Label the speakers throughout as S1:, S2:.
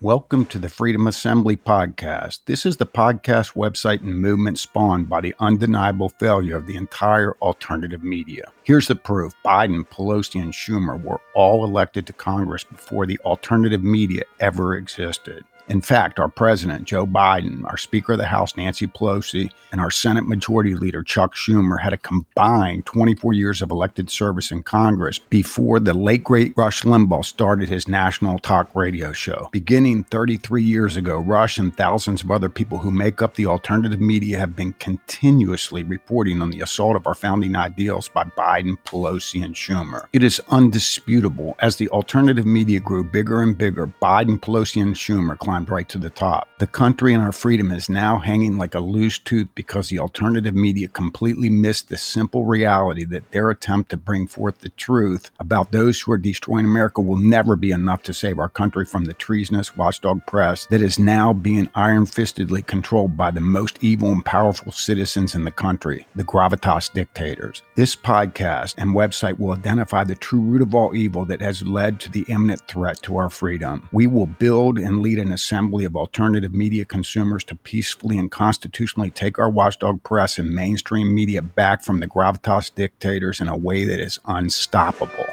S1: Welcome to the Freedom Assembly podcast. This is the podcast website and movement spawned by the undeniable failure of the entire alternative media. Here's the proof Biden, Pelosi, and Schumer were all elected to Congress before the alternative media ever existed. In fact, our president, Joe Biden, our Speaker of the House, Nancy Pelosi, and our Senate Majority Leader, Chuck Schumer, had a combined 24 years of elected service in Congress before the late great Rush Limbaugh started his national talk radio show. Beginning 33 years ago, Rush and thousands of other people who make up the alternative media have been continuously reporting on the assault of our founding ideals by Biden, Pelosi, and Schumer. It is undisputable as the alternative media grew bigger and bigger, Biden, Pelosi, and Schumer climbed climbed right to the top. The country and our freedom is now hanging like a loose tooth because the alternative media completely missed the simple reality that their attempt to bring forth the truth about those who are destroying America will never be enough to save our country from the treasonous watchdog press that is now being iron fistedly controlled by the most evil and powerful citizens in the country, the gravitas dictators. This podcast and website will identify the true root of all evil that has led to the imminent threat to our freedom. We will build and lead an assembly of alternative media consumers to peacefully and constitutionally take our watchdog press and mainstream media back from the gravitas dictators in a way that is unstoppable.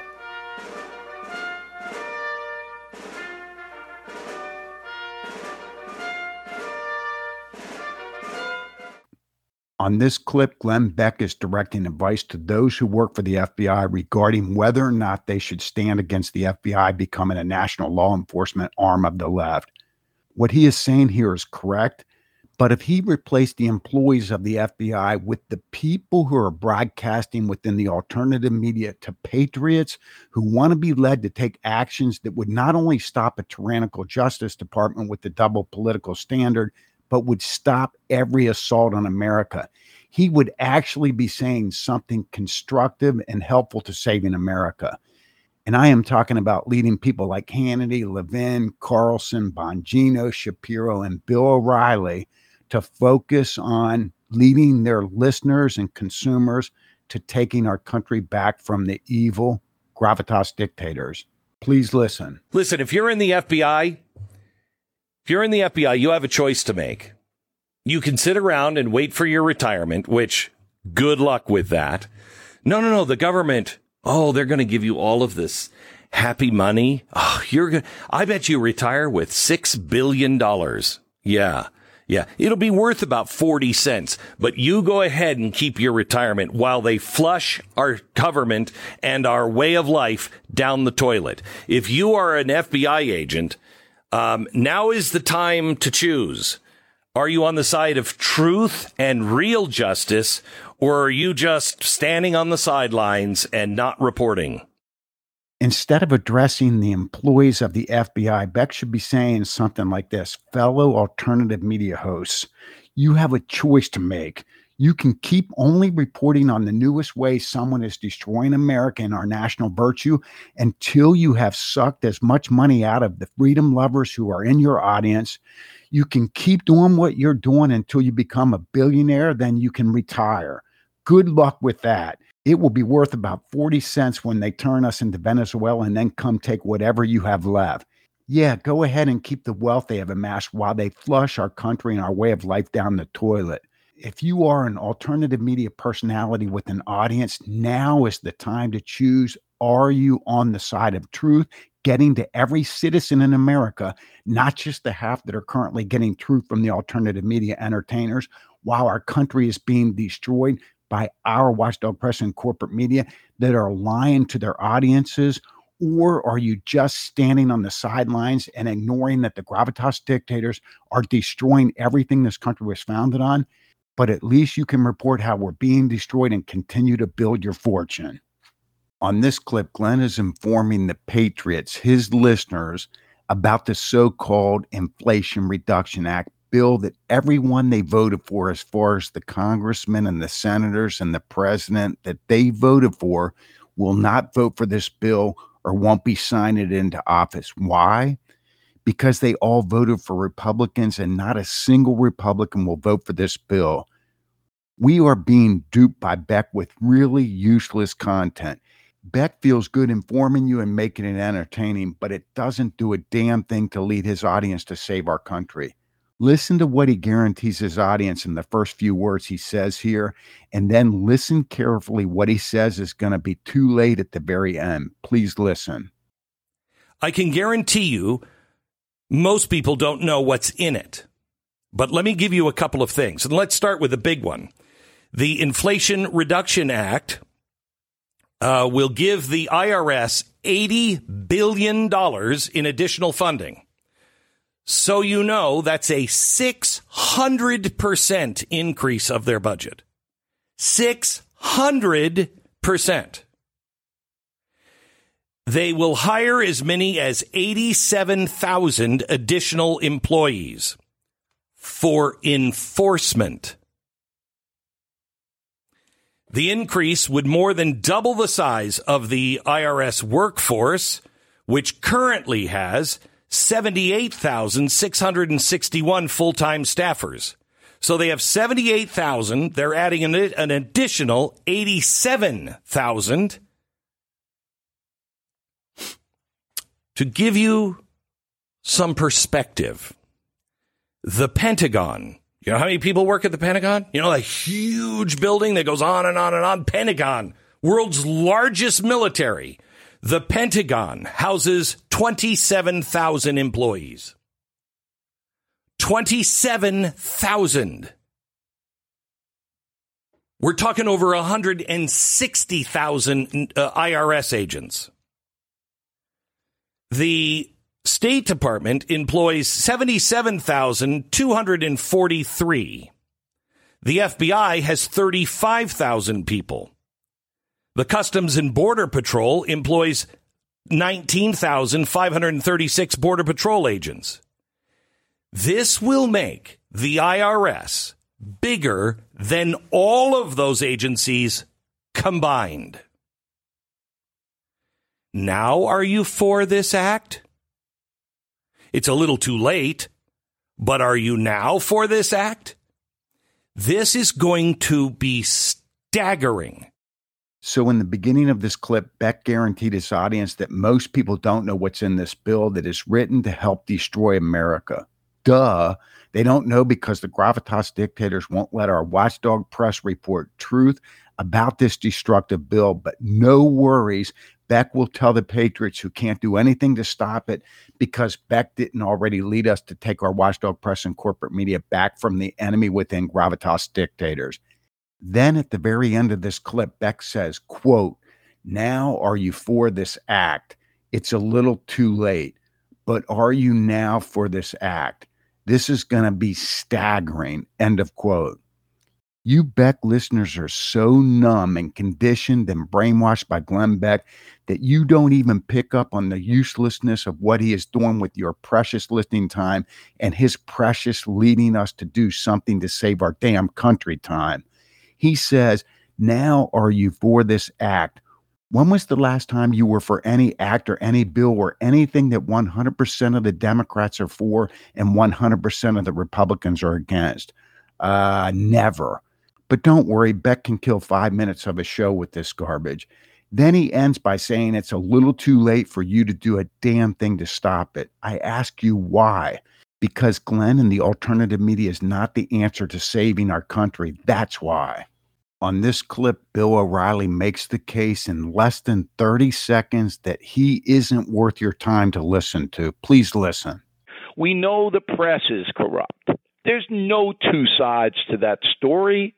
S1: On this clip, Glenn Beck is directing advice to those who work for the FBI regarding whether or not they should stand against the FBI becoming a national law enforcement arm of the left what he is saying here is correct. But if he replaced the employees of the FBI with the people who are broadcasting within the alternative media to patriots who want to be led to take actions that would not only stop a tyrannical justice department with the double political standard, but would stop every assault on America, he would actually be saying something constructive and helpful to saving America. And I am talking about leading people like Hannity, Levin, Carlson, Bongino, Shapiro, and Bill O'Reilly to focus on leading their listeners and consumers to taking our country back from the evil gravitas dictators. Please listen.
S2: Listen, if you're in the FBI, if you're in the FBI, you have a choice to make. You can sit around and wait for your retirement, which good luck with that. No, no, no. The government Oh, they're going to give you all of this happy money. Oh, you're going I bet you retire with six billion dollars. Yeah. Yeah. It'll be worth about 40 cents, but you go ahead and keep your retirement while they flush our government and our way of life down the toilet. If you are an FBI agent, um, now is the time to choose. Are you on the side of truth and real justice, or are you just standing on the sidelines and not reporting?
S1: Instead of addressing the employees of the FBI, Beck should be saying something like this Fellow alternative media hosts, you have a choice to make. You can keep only reporting on the newest way someone is destroying America and our national virtue until you have sucked as much money out of the freedom lovers who are in your audience you can keep doing what you're doing until you become a billionaire, then you can retire. Good luck with that. It will be worth about 40 cents when they turn us into Venezuela and then come take whatever you have left. Yeah, go ahead and keep the wealth they have amassed while they flush our country and our way of life down the toilet. If you are an alternative media personality with an audience, now is the time to choose. Are you on the side of truth? getting to every citizen in America, not just the half that are currently getting truth from the alternative media entertainers, while our country is being destroyed by our watchdog press and corporate media that are lying to their audiences? Or are you just standing on the sidelines and ignoring that the gravitas dictators are destroying everything this country was founded on? But at least you can report how we're being destroyed and continue to build your fortune. On this clip, Glenn is informing the Patriots, his listeners, about the so called Inflation Reduction Act bill that everyone they voted for, as far as the congressmen and the senators and the president that they voted for, will not vote for this bill or won't be signed it into office. Why? Because they all voted for Republicans and not a single Republican will vote for this bill. We are being duped by Beck with really useless content. Beck feels good informing you and making it entertaining, but it doesn't do a damn thing to lead his audience to save our country. Listen to what he guarantees his audience in the first few words he says here, and then listen carefully what he says is going to be too late at the very end. Please listen.
S2: I can guarantee you most people don't know what's in it. But let me give you a couple of things. And let's start with the big one. The Inflation Reduction Act uh, will give the IRS $80 billion in additional funding. So you know that's a 600% increase of their budget. 600%. They will hire as many as 87,000 additional employees for enforcement. The increase would more than double the size of the IRS workforce, which currently has 78,661 full time staffers. So they have 78,000. They're adding an, an additional 87,000 to give you some perspective. The Pentagon you know how many people work at the Pentagon? You know, a huge building that goes on and on and on. Pentagon, world's largest military. The Pentagon houses 27,000 employees. 27,000. We're talking over 160,000 uh, IRS agents. The State Department employs 77,243. The FBI has 35,000 people. The Customs and Border Patrol employs 19,536 Border Patrol agents. This will make the IRS bigger than all of those agencies combined. Now, are you for this act? It's a little too late. But are you now for this act? This is going to be staggering.
S1: So, in the beginning of this clip, Beck guaranteed his audience that most people don't know what's in this bill that is written to help destroy America. Duh. They don't know because the gravitas dictators won't let our watchdog press report truth about this destructive bill. But no worries, Beck will tell the Patriots who can't do anything to stop it because Beck didn't already lead us to take our watchdog press and corporate media back from the enemy within gravitas dictators. Then at the very end of this clip, Beck says, quote, now are you for this act? It's a little too late, but are you now for this act? This is going to be staggering. End of quote. You Beck listeners are so numb and conditioned and brainwashed by Glenn Beck that you don't even pick up on the uselessness of what he is doing with your precious listening time and his precious leading us to do something to save our damn country time. He says, Now are you for this act? When was the last time you were for any act or any bill or anything that 100% of the Democrats are for and 100% of the Republicans are against? Uh, never. But don't worry, Beck can kill five minutes of a show with this garbage. Then he ends by saying it's a little too late for you to do a damn thing to stop it. I ask you why. Because Glenn and the alternative media is not the answer to saving our country. That's why. On this clip, Bill O'Reilly makes the case in less than 30 seconds that he isn't worth your time to listen to. Please listen.
S3: We know the press is corrupt. There's no two sides to that story.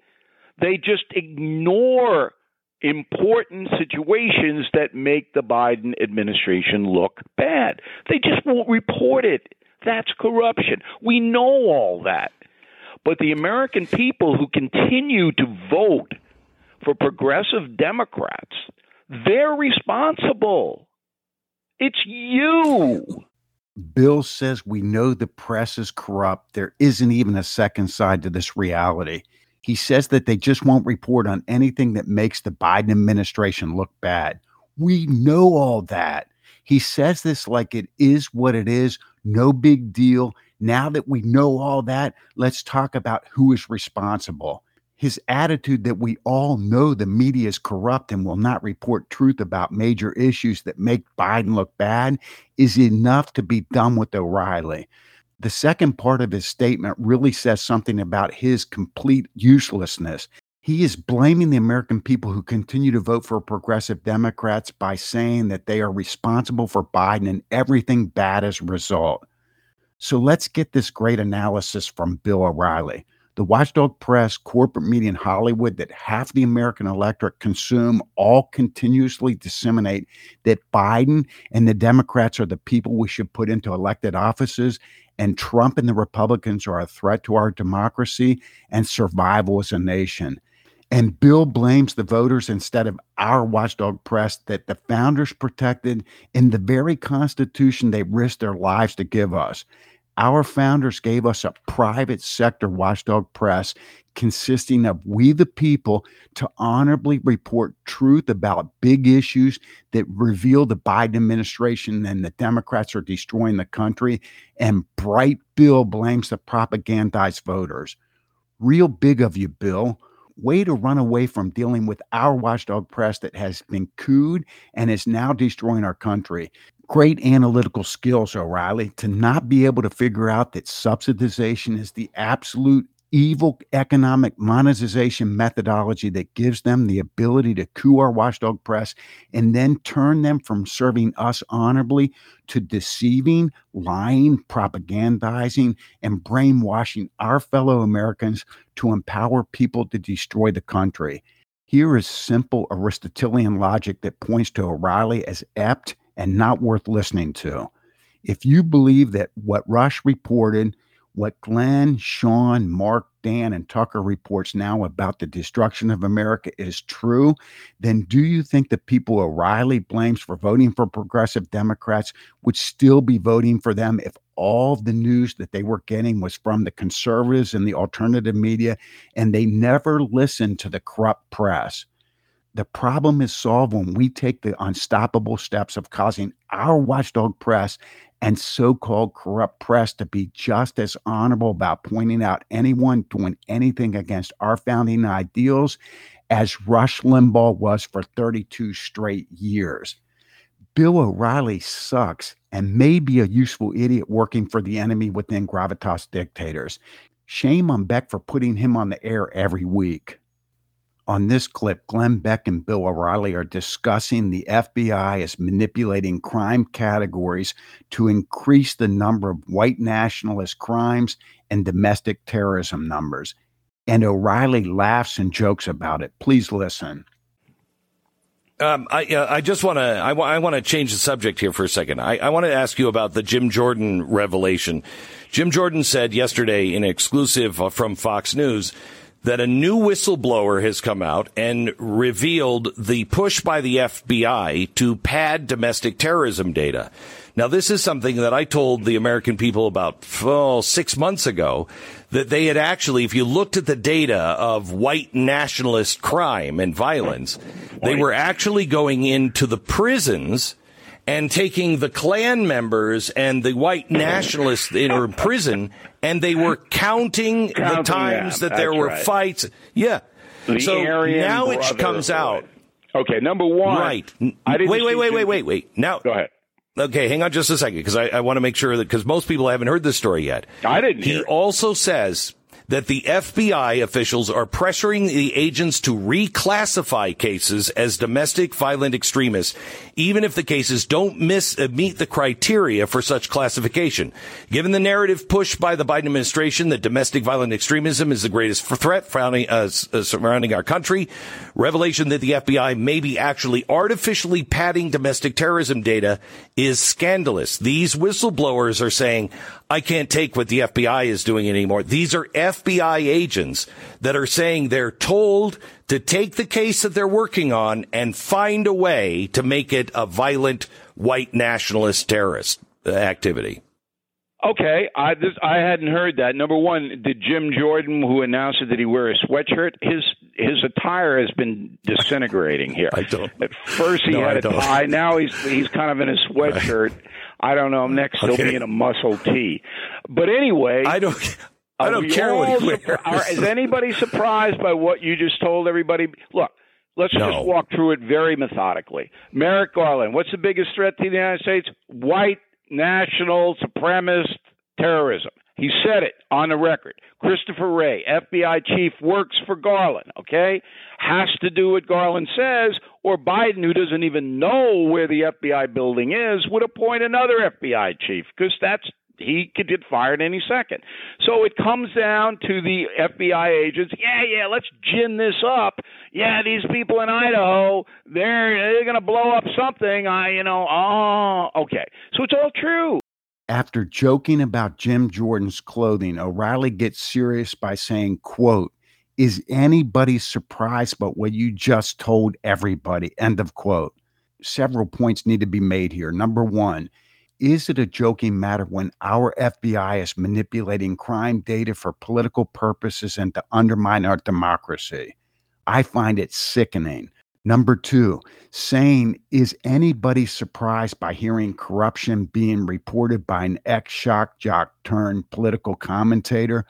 S3: They just ignore important situations that make the Biden administration look bad. They just won't report it. That's corruption. We know all that. But the American people who continue to vote for progressive Democrats, they're responsible. It's you.
S1: Bill says we know the press is corrupt. There isn't even a second side to this reality. He says that they just won't report on anything that makes the Biden administration look bad. We know all that. He says this like it is what it is, no big deal. Now that we know all that, let's talk about who is responsible. His attitude that we all know the media is corrupt and will not report truth about major issues that make Biden look bad is enough to be done with O'Reilly. The second part of his statement really says something about his complete uselessness. He is blaming the American people who continue to vote for progressive Democrats by saying that they are responsible for Biden and everything bad as a result. So let's get this great analysis from Bill O'Reilly the watchdog press, corporate media in Hollywood that half the American electorate consume all continuously disseminate that Biden and the Democrats are the people we should put into elected offices, and Trump and the Republicans are a threat to our democracy and survival as a nation. And Bill blames the voters instead of our watchdog press that the founders protected in the very Constitution they risked their lives to give us. Our founders gave us a private sector watchdog press consisting of we the people to honorably report truth about big issues that reveal the Biden administration and the Democrats are destroying the country. And Bright Bill blames the propagandized voters. Real big of you, Bill. Way to run away from dealing with our watchdog press that has been cooed and is now destroying our country. Great analytical skills, O'Reilly, to not be able to figure out that subsidization is the absolute evil economic monetization methodology that gives them the ability to coup our watchdog press and then turn them from serving us honorably to deceiving, lying, propagandizing, and brainwashing our fellow Americans to empower people to destroy the country. Here is simple Aristotelian logic that points to O'Reilly as apt and not worth listening to. If you believe that what Rush reported, what Glenn, Sean, Mark, Dan, and Tucker reports now about the destruction of America is true, then do you think the people O'Reilly blames for voting for progressive Democrats would still be voting for them if all the news that they were getting was from the conservatives and the alternative media and they never listened to the corrupt press? The problem is solved when we take the unstoppable steps of causing our watchdog press and so called corrupt press to be just as honorable about pointing out anyone doing anything against our founding ideals as Rush Limbaugh was for 32 straight years. Bill O'Reilly sucks and may be a useful idiot working for the enemy within gravitas dictators. Shame on Beck for putting him on the air every week. On this clip, Glenn Beck and Bill O'Reilly are discussing the FBI is manipulating crime categories to increase the number of white nationalist crimes and domestic terrorism numbers. And O'Reilly laughs and jokes about it. Please listen.
S2: Um, I uh, I just want to I, w- I want to change the subject here for a second. I, I want to ask you about the Jim Jordan revelation. Jim Jordan said yesterday in exclusive uh, from Fox News that a new whistleblower has come out and revealed the push by the FBI to pad domestic terrorism data. Now, this is something that I told the American people about oh, six months ago that they had actually, if you looked at the data of white nationalist crime and violence, they were actually going into the prisons and taking the Klan members and the white nationalists in prison, and they were counting, counting the times them. that there were right. fights. Yeah.
S3: The
S2: so
S3: Aryan
S2: now it comes out.
S3: Okay, number one.
S2: Right. I didn't wait, wait, wait, wait, wait, wait. Now,
S3: go ahead.
S2: Okay, hang on just a second because I, I want to make sure that because most people haven't heard this story yet.
S3: I didn't.
S2: He also says that the FBI officials are pressuring the agents to reclassify cases as domestic violent extremists, even if the cases don't miss, uh, meet the criteria for such classification. Given the narrative pushed by the Biden administration that domestic violent extremism is the greatest threat uh, uh, surrounding our country, revelation that the FBI may be actually artificially padding domestic terrorism data is scandalous. These whistleblowers are saying, I can't take what the FBI is doing anymore. These are FBI agents that are saying they're told to take the case that they're working on and find a way to make it a violent white nationalist terrorist uh, activity.
S3: Okay, I this, I hadn't heard that. Number one, did Jim Jordan, who announced that he wear a sweatshirt, his his attire has been disintegrating here.
S2: I don't.
S3: At first he
S2: no,
S3: had
S2: I
S3: a tie. Now he's he's kind of in a sweatshirt. Right. I don't know. I'm next, okay. he'll be in a muscle tee. But anyway,
S2: I don't. I don't care what he wears.
S3: Are, is anybody surprised by what you just told everybody? Look, let's
S2: No.
S3: just walk through it very methodically. Merrick Garland, what's the biggest threat to the United States? White national supremacist terrorism. He said it on the record. Christopher Wray, FBI chief, works for Garland, okay? Has to do what Garland says, or Biden, who doesn't even know where the FBI building is, would appoint another FBI chief, because that's he could get fired any second. So it comes down to the FBI agents. Yeah, yeah, let's gin this up. Yeah, these people in Idaho, they're they're going to blow up something. I, you know, oh, okay. So it's all true.
S1: After joking about Jim Jordan's clothing, O'Reilly gets serious by saying, quote, is anybody surprised by what you just told everybody? End of quote. Several points need to be made here. Number one, is it a joking matter when our FBI is manipulating crime data for political purposes and to undermine our democracy? I find it sickening. Number two, saying, is anybody surprised by hearing corruption being reported by an ex shock jock turned political commentator?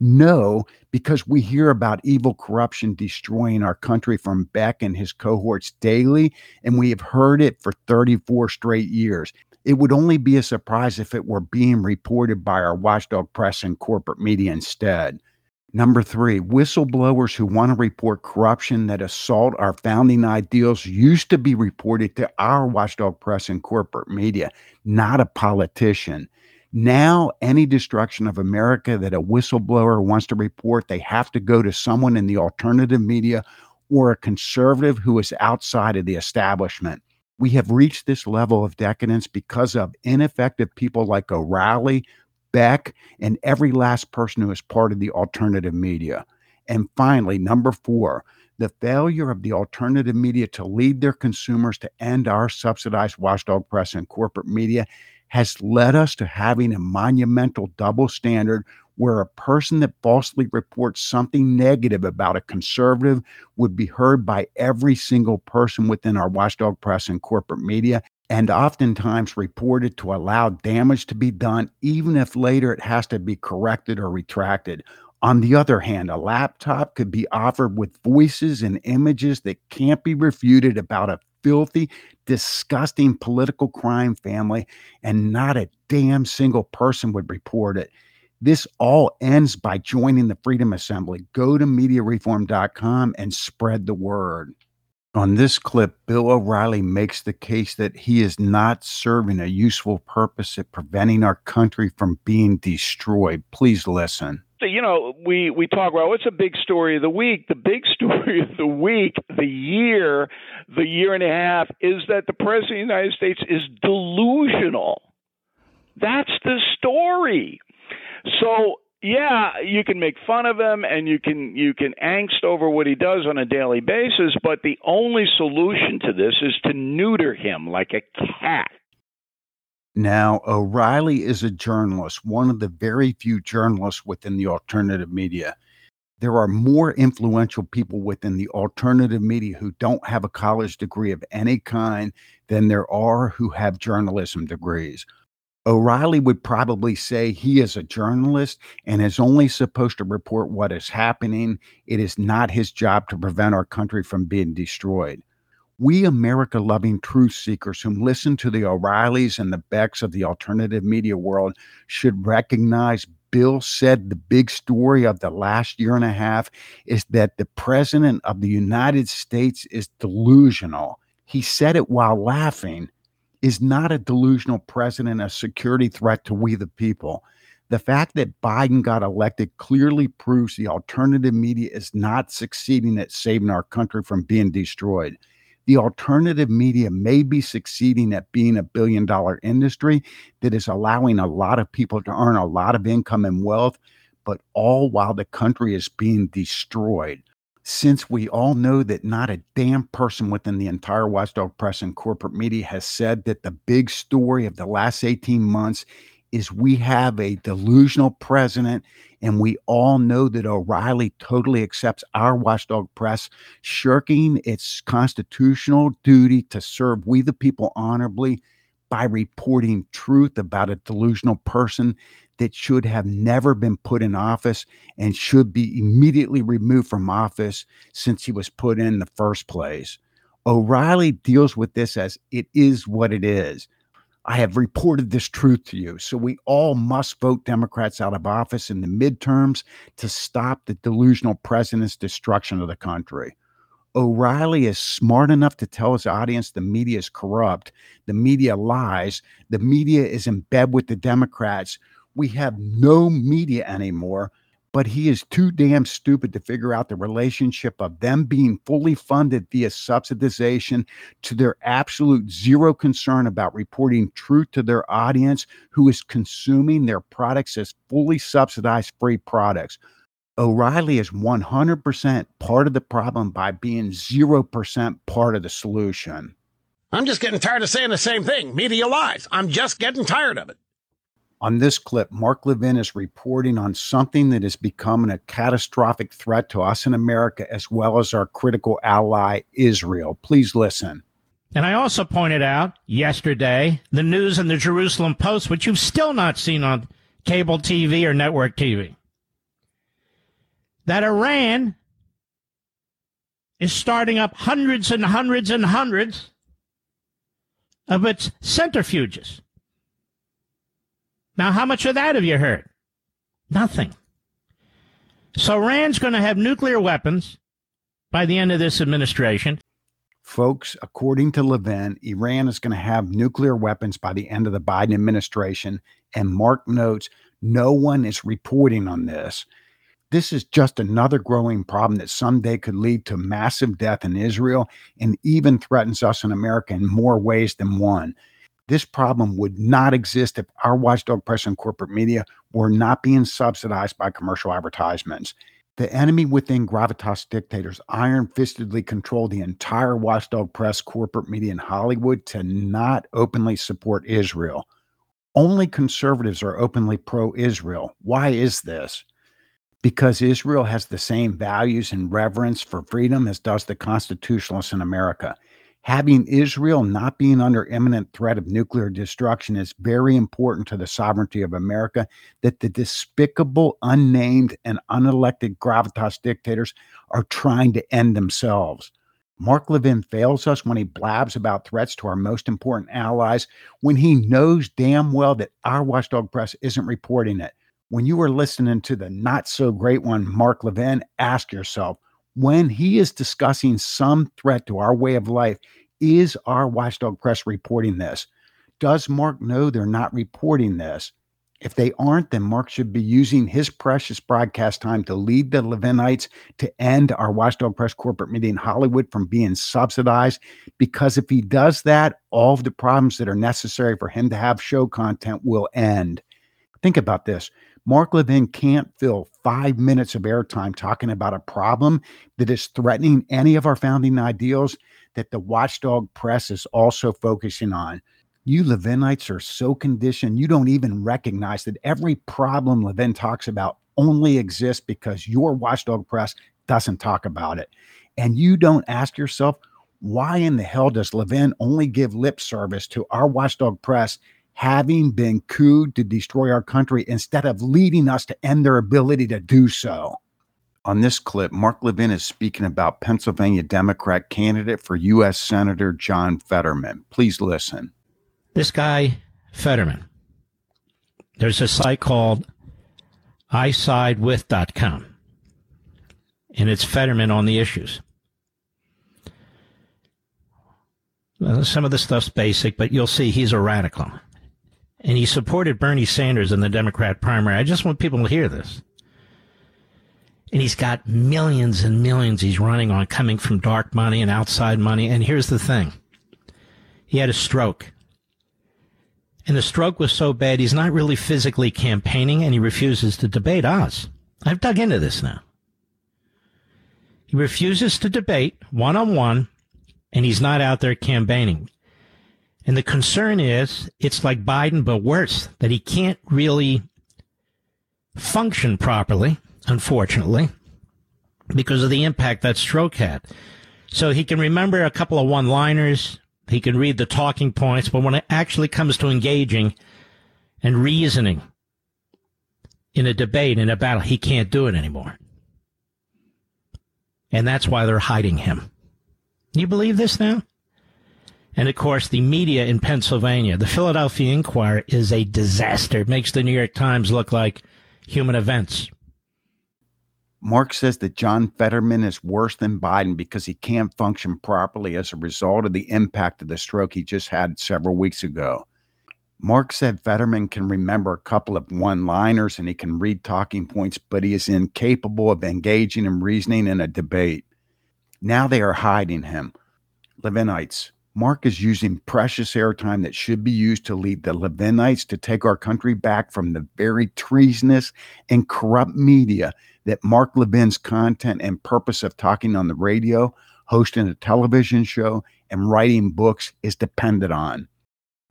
S1: No, because we hear about evil corruption destroying our country from Beck and his cohorts daily, and we have heard it for 34 straight years. It would only be a surprise if it were being reported by our watchdog press and corporate media instead. Number three, whistleblowers who want to report corruption that assault our founding ideals used to be reported to our watchdog press and corporate media, not a politician. Now, any destruction of America that a whistleblower wants to report, they have to go to someone in the alternative media or a conservative who is outside of the establishment. We have reached this level of decadence because of ineffective people like O'Reilly, Beck, and every last person who is part of the alternative media. And finally, number four, the failure of the alternative media to lead their consumers to end our subsidized watchdog press and corporate media has led us to having a monumental double standard where a person that falsely reports something negative about a conservative would be heard by every single person within our watchdog press and corporate media and oftentimes reported to allow damage to be done, even if later it has to be corrected or retracted. On the other hand, a laptop could be offered with voices and images that can't be refuted about a filthy, disgusting political crime family, and not a damn single person would report it. This all ends by joining the Freedom Assembly. Go to MediaReform.com and spread the word. On this clip, Bill O'Reilly makes the case that he is not serving a useful purpose at preventing our country from being destroyed. Please listen.
S3: You know, we, we talk about oh, what's a big story of the week. The big story of the week, the year, the year and a half, is that the President of the United States is delusional. That's the story. So, yeah, you can make fun of him and you can you can angst over what he does on a daily basis, but the only solution to this is to neuter him like a cat.
S1: Now, O'Reilly is a journalist, one of the very few journalists within the alternative media. There are more influential people within the alternative media who don't have a college degree of any kind than there are who have journalism degrees. O'Reilly would probably say he is a journalist and is only supposed to report what is happening. It is not his job to prevent our country from being destroyed. We America loving truth seekers who listen to the O'Reillys and the Becks of the alternative media world should recognize Bill said the big story of the last year and a half is that the President of the United States is delusional. He said it while laughing. Is not a delusional president a security threat to we the people? The fact that Biden got elected clearly proves the alternative media is not succeeding at saving our country from being destroyed. The alternative media may be succeeding at being a billion dollar industry that is allowing a lot of people to earn a lot of income and wealth, but all while the country is being destroyed since we all know that not a damn person within the entire watchdog press and corporate media has said that the big story of the last 18 months is we have a delusional president and we all know that O'Reilly totally accepts our watchdog press shirking its constitutional duty to serve we the people honorably by reporting truth about a delusional person that should have never been put in office and should be immediately removed from office since he was put in the first place. O'Reilly deals with this as it is what it is. I have reported this truth to you. So we all must vote Democrats out of office in the midterms to stop the delusional president's destruction of the country. O'Reilly is smart enough to tell his audience the media is corrupt, the media lies, the media is in bed with the Democrats. We have no media anymore, but he is too damn stupid to figure out the relationship of them being fully funded via subsidization to their absolute zero concern about reporting truth to their audience who is consuming their products as fully subsidized free products. O'Reilly is 100% part of the problem by being 0% part of the solution.
S4: I'm just getting tired of saying the same thing. Media lies. I'm just getting tired of it.
S1: On this clip, Mark Levin is reporting on something that is becoming a catastrophic threat to us in America as well as our critical ally, Israel. Please listen.
S5: And I also pointed out yesterday the news in the Jerusalem Post, which you've still not seen on cable TV or network TV that Iran is starting up hundreds and hundreds and hundreds of its centrifuges. Now, how much of that have you heard? Nothing. So Iran's going to have nuclear weapons by the end of this administration.
S1: Folks, according to Levin, Iran is going to have nuclear weapons by the end of the Biden administration. And Mark notes no one is reporting on this. This is just another growing problem that someday could lead to massive death in Israel and even threatens us in America in more ways than one. This problem would not exist if our watchdog press and corporate media were not being subsidized by commercial advertisements. The enemy within gravitas dictators iron fistedly control the entire watchdog press, corporate media and Hollywood to not openly support Israel. Only conservatives are openly pro Israel. Why is this? because Israel has the same values and reverence for freedom as does the constitutionalists in America. Having Israel not being under imminent threat of nuclear destruction is very important to the sovereignty of America that the despicable, unnamed, and unelected gravitas dictators are trying to end themselves. Mark Levin fails us when he blabs about threats to our most important allies when he knows damn well that our watchdog press isn't reporting it when you are listening to the not so great one, Mark Levin, ask yourself when he is discussing some threat to our way of life, is our watchdog press reporting this? Does Mark know they're not reporting this? If they aren't, then Mark should be using his precious broadcast time to lead the Levinites to end our Watchdog Press corporate media in Hollywood from being subsidized. Because if he does that, all of the problems that are necessary for him to have show content will end. Think about this. Mark Levin can't fill five minutes of airtime talking about a problem that is threatening any of our founding ideals that the watchdog press is also focusing on. You Levinites are so conditioned, you don't even recognize that every problem Levin talks about only exists because your watchdog press doesn't talk about it. And you don't ask yourself, why in the hell does Levin only give lip service to our watchdog press having been cooed to destroy our country instead of leading us to end their ability to do so. On this clip, Mark Levin is speaking about Pennsylvania Democrat candidate for U.S. Senator John Fetterman. Please listen.
S5: This guy, Fetterman, there's a site called isidewith.com, and it's Fetterman on the issues. Well, some of the stuff's basic, but you'll see he's a radical and he supported Bernie Sanders in the Democrat primary. I just want people to hear this. And he's got millions and millions he's running on coming from dark money and outside money. And here's the thing he had a stroke. And the stroke was so bad, he's not really physically campaigning and he refuses to debate us. I've dug into this now. He refuses to debate one on one and he's not out there campaigning. And the concern is it's like Biden, but worse, that he can't really function properly, unfortunately, because of the impact that stroke had. So he can remember a couple of one liners, he can read the talking points, but when it actually comes to engaging and reasoning in a debate, in a battle, he can't do it anymore. And that's why they're hiding him. You believe this now? And of course, the media in Pennsylvania, the Philadelphia Inquirer is a disaster. It makes the New York Times look like human events.
S1: Mark says that John Fetterman is worse than Biden because he can't function properly as a result of the impact of the stroke he just had several weeks ago. Mark said Fetterman can remember a couple of one liners and he can read talking points, but he is incapable of engaging in reasoning in a debate. Now they are hiding him. Levinites, Mark is using precious airtime that should be used to lead the Levinites to take our country back from the very treasonous and corrupt media that Mark Levin's content and purpose of talking on the radio, hosting a television show, and writing books is dependent on.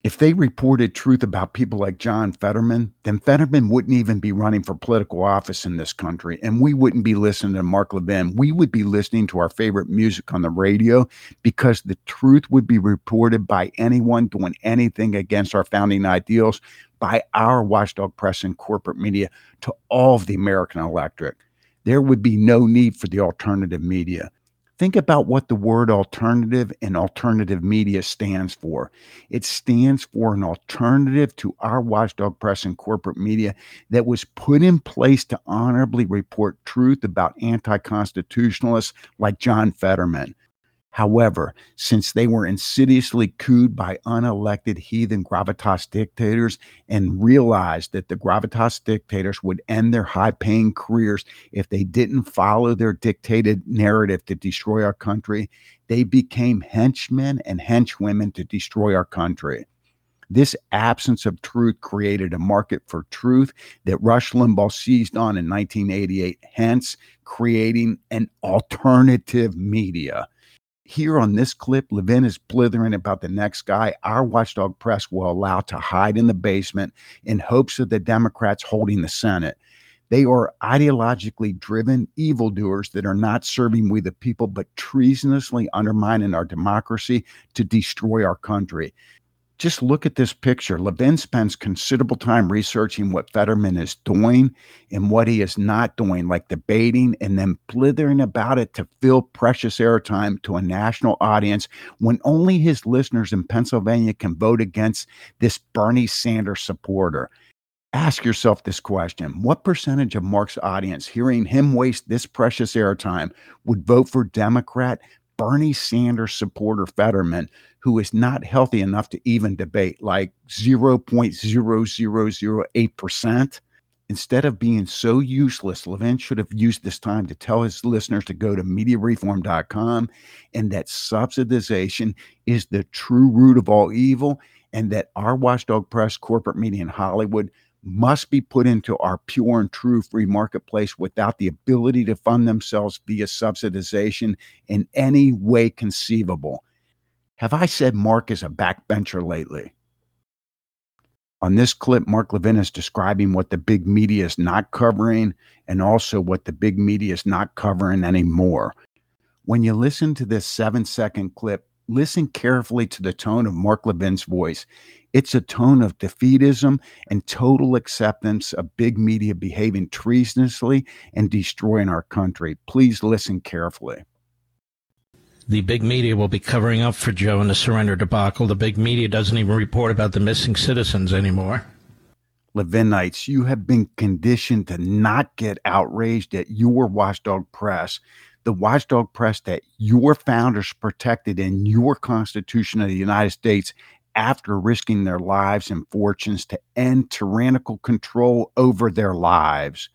S1: If they reported truth about people like John Fetterman, then Fetterman wouldn't even be running for political office in this country, and we wouldn't be listening to Mark Levin. We would be listening to our favorite music on the radio because the truth would be reported by anyone doing anything against our founding ideals by our watchdog press and corporate media to all of the American electorate. There would be no need for the alternative media. Think about what the word alternative and alternative media stands for. It stands for an alternative to our watchdog press and corporate media that was put in place to honorably report truth about anti constitutionalists like John Fetterman. However, since they were insidiously cooed by unelected heathen gravitas dictators and realized that the gravitas dictators would end their high paying careers if they didn't follow their dictated narrative to destroy our country, they became henchmen and henchwomen to destroy our country. This absence of truth created a market for truth that Rush Limbaugh seized on in 1988, hence creating an alternative media here on this clip, Levin is blithering about the next guy our watchdog press will allow to hide in the basement in hopes of the Democrats holding the Senate. They are ideologically driven evildoers that are not serving we the people, but treasonously undermining our democracy to destroy our country just look at this picture. Levin spends considerable time researching what Fetterman is doing and what he is not doing, like debating and then blithering about it to fill precious airtime to a national audience when only his listeners in Pennsylvania can vote against this Bernie Sanders supporter. Ask yourself this question What percentage of Mark's audience, hearing him waste this precious airtime, would vote for Democrat Bernie Sanders supporter Fetterman, who is not healthy enough to even debate, like 0.0008%. Instead of being so useless, Levin should have used this time to tell his listeners to go to mediareform.com and that subsidization is the true root of all evil, and that our watchdog press, corporate media in Hollywood must be put into our pure and true free marketplace without the ability to fund themselves via subsidization in any way conceivable. Have I said Mark is a backbencher lately? On this clip, Mark Levin is describing what the big media is not covering and also what the big media is not covering anymore. When you listen to this seven second clip, listen carefully to the tone of Mark Levin's voice. It's a tone of defeatism and total acceptance of big media behaving treasonously and destroying our country. Please listen carefully.
S5: The big media will be covering up for Joe in the surrender debacle. The big media doesn't even report about the missing citizens anymore.
S1: Levinites, you have been conditioned to not get outraged at your watchdog press, the watchdog press that your founders protected in your Constitution of the United States after risking their lives and fortunes to end tyrannical control over their lives.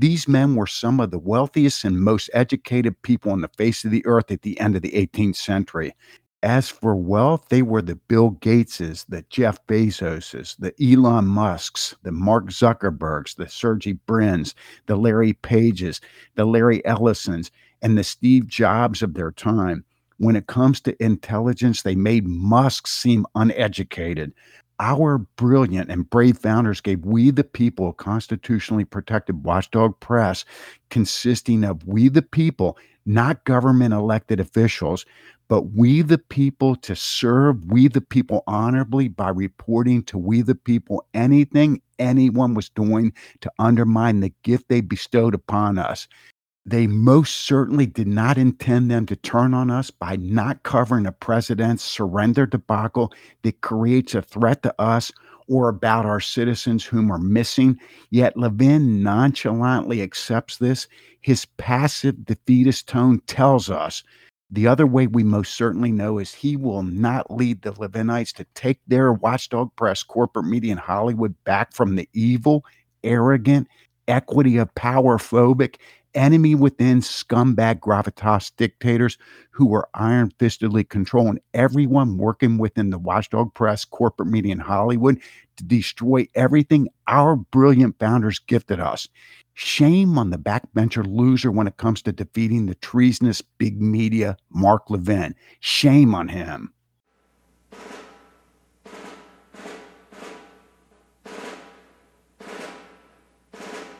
S1: These men were some of the wealthiest and most educated people on the face of the earth at the end of the 18th century. As for wealth, they were the Bill Gateses, the Jeff Bezoses, the Elon Musks, the Mark Zuckerbergs, the Sergey Brins, the Larry Pages, the Larry Ellisons, and the Steve Jobs of their time. When it comes to intelligence, they made Musk seem uneducated. Our brilliant and brave founders gave we the people a constitutionally protected watchdog press consisting of we the people, not government elected officials, but we the people to serve we the people honorably by reporting to we the people anything anyone was doing to undermine the gift they bestowed upon us. They most certainly did not intend them to turn on us by not covering a president's surrender debacle that creates a threat to us or about our citizens whom are missing. Yet Levin nonchalantly accepts this. His passive defeatist tone tells us the other way we most certainly know is he will not lead the Levinites to take their watchdog press, corporate media, and Hollywood back from the evil, arrogant, equity of power phobic, enemy within scumbag gravitas dictators who are iron fistedly controlling everyone working within the watchdog press, corporate media, and Hollywood to destroy everything our brilliant founders gifted us. Shame on the backbencher loser when it comes to defeating the treasonous big media Mark Levin. Shame on him.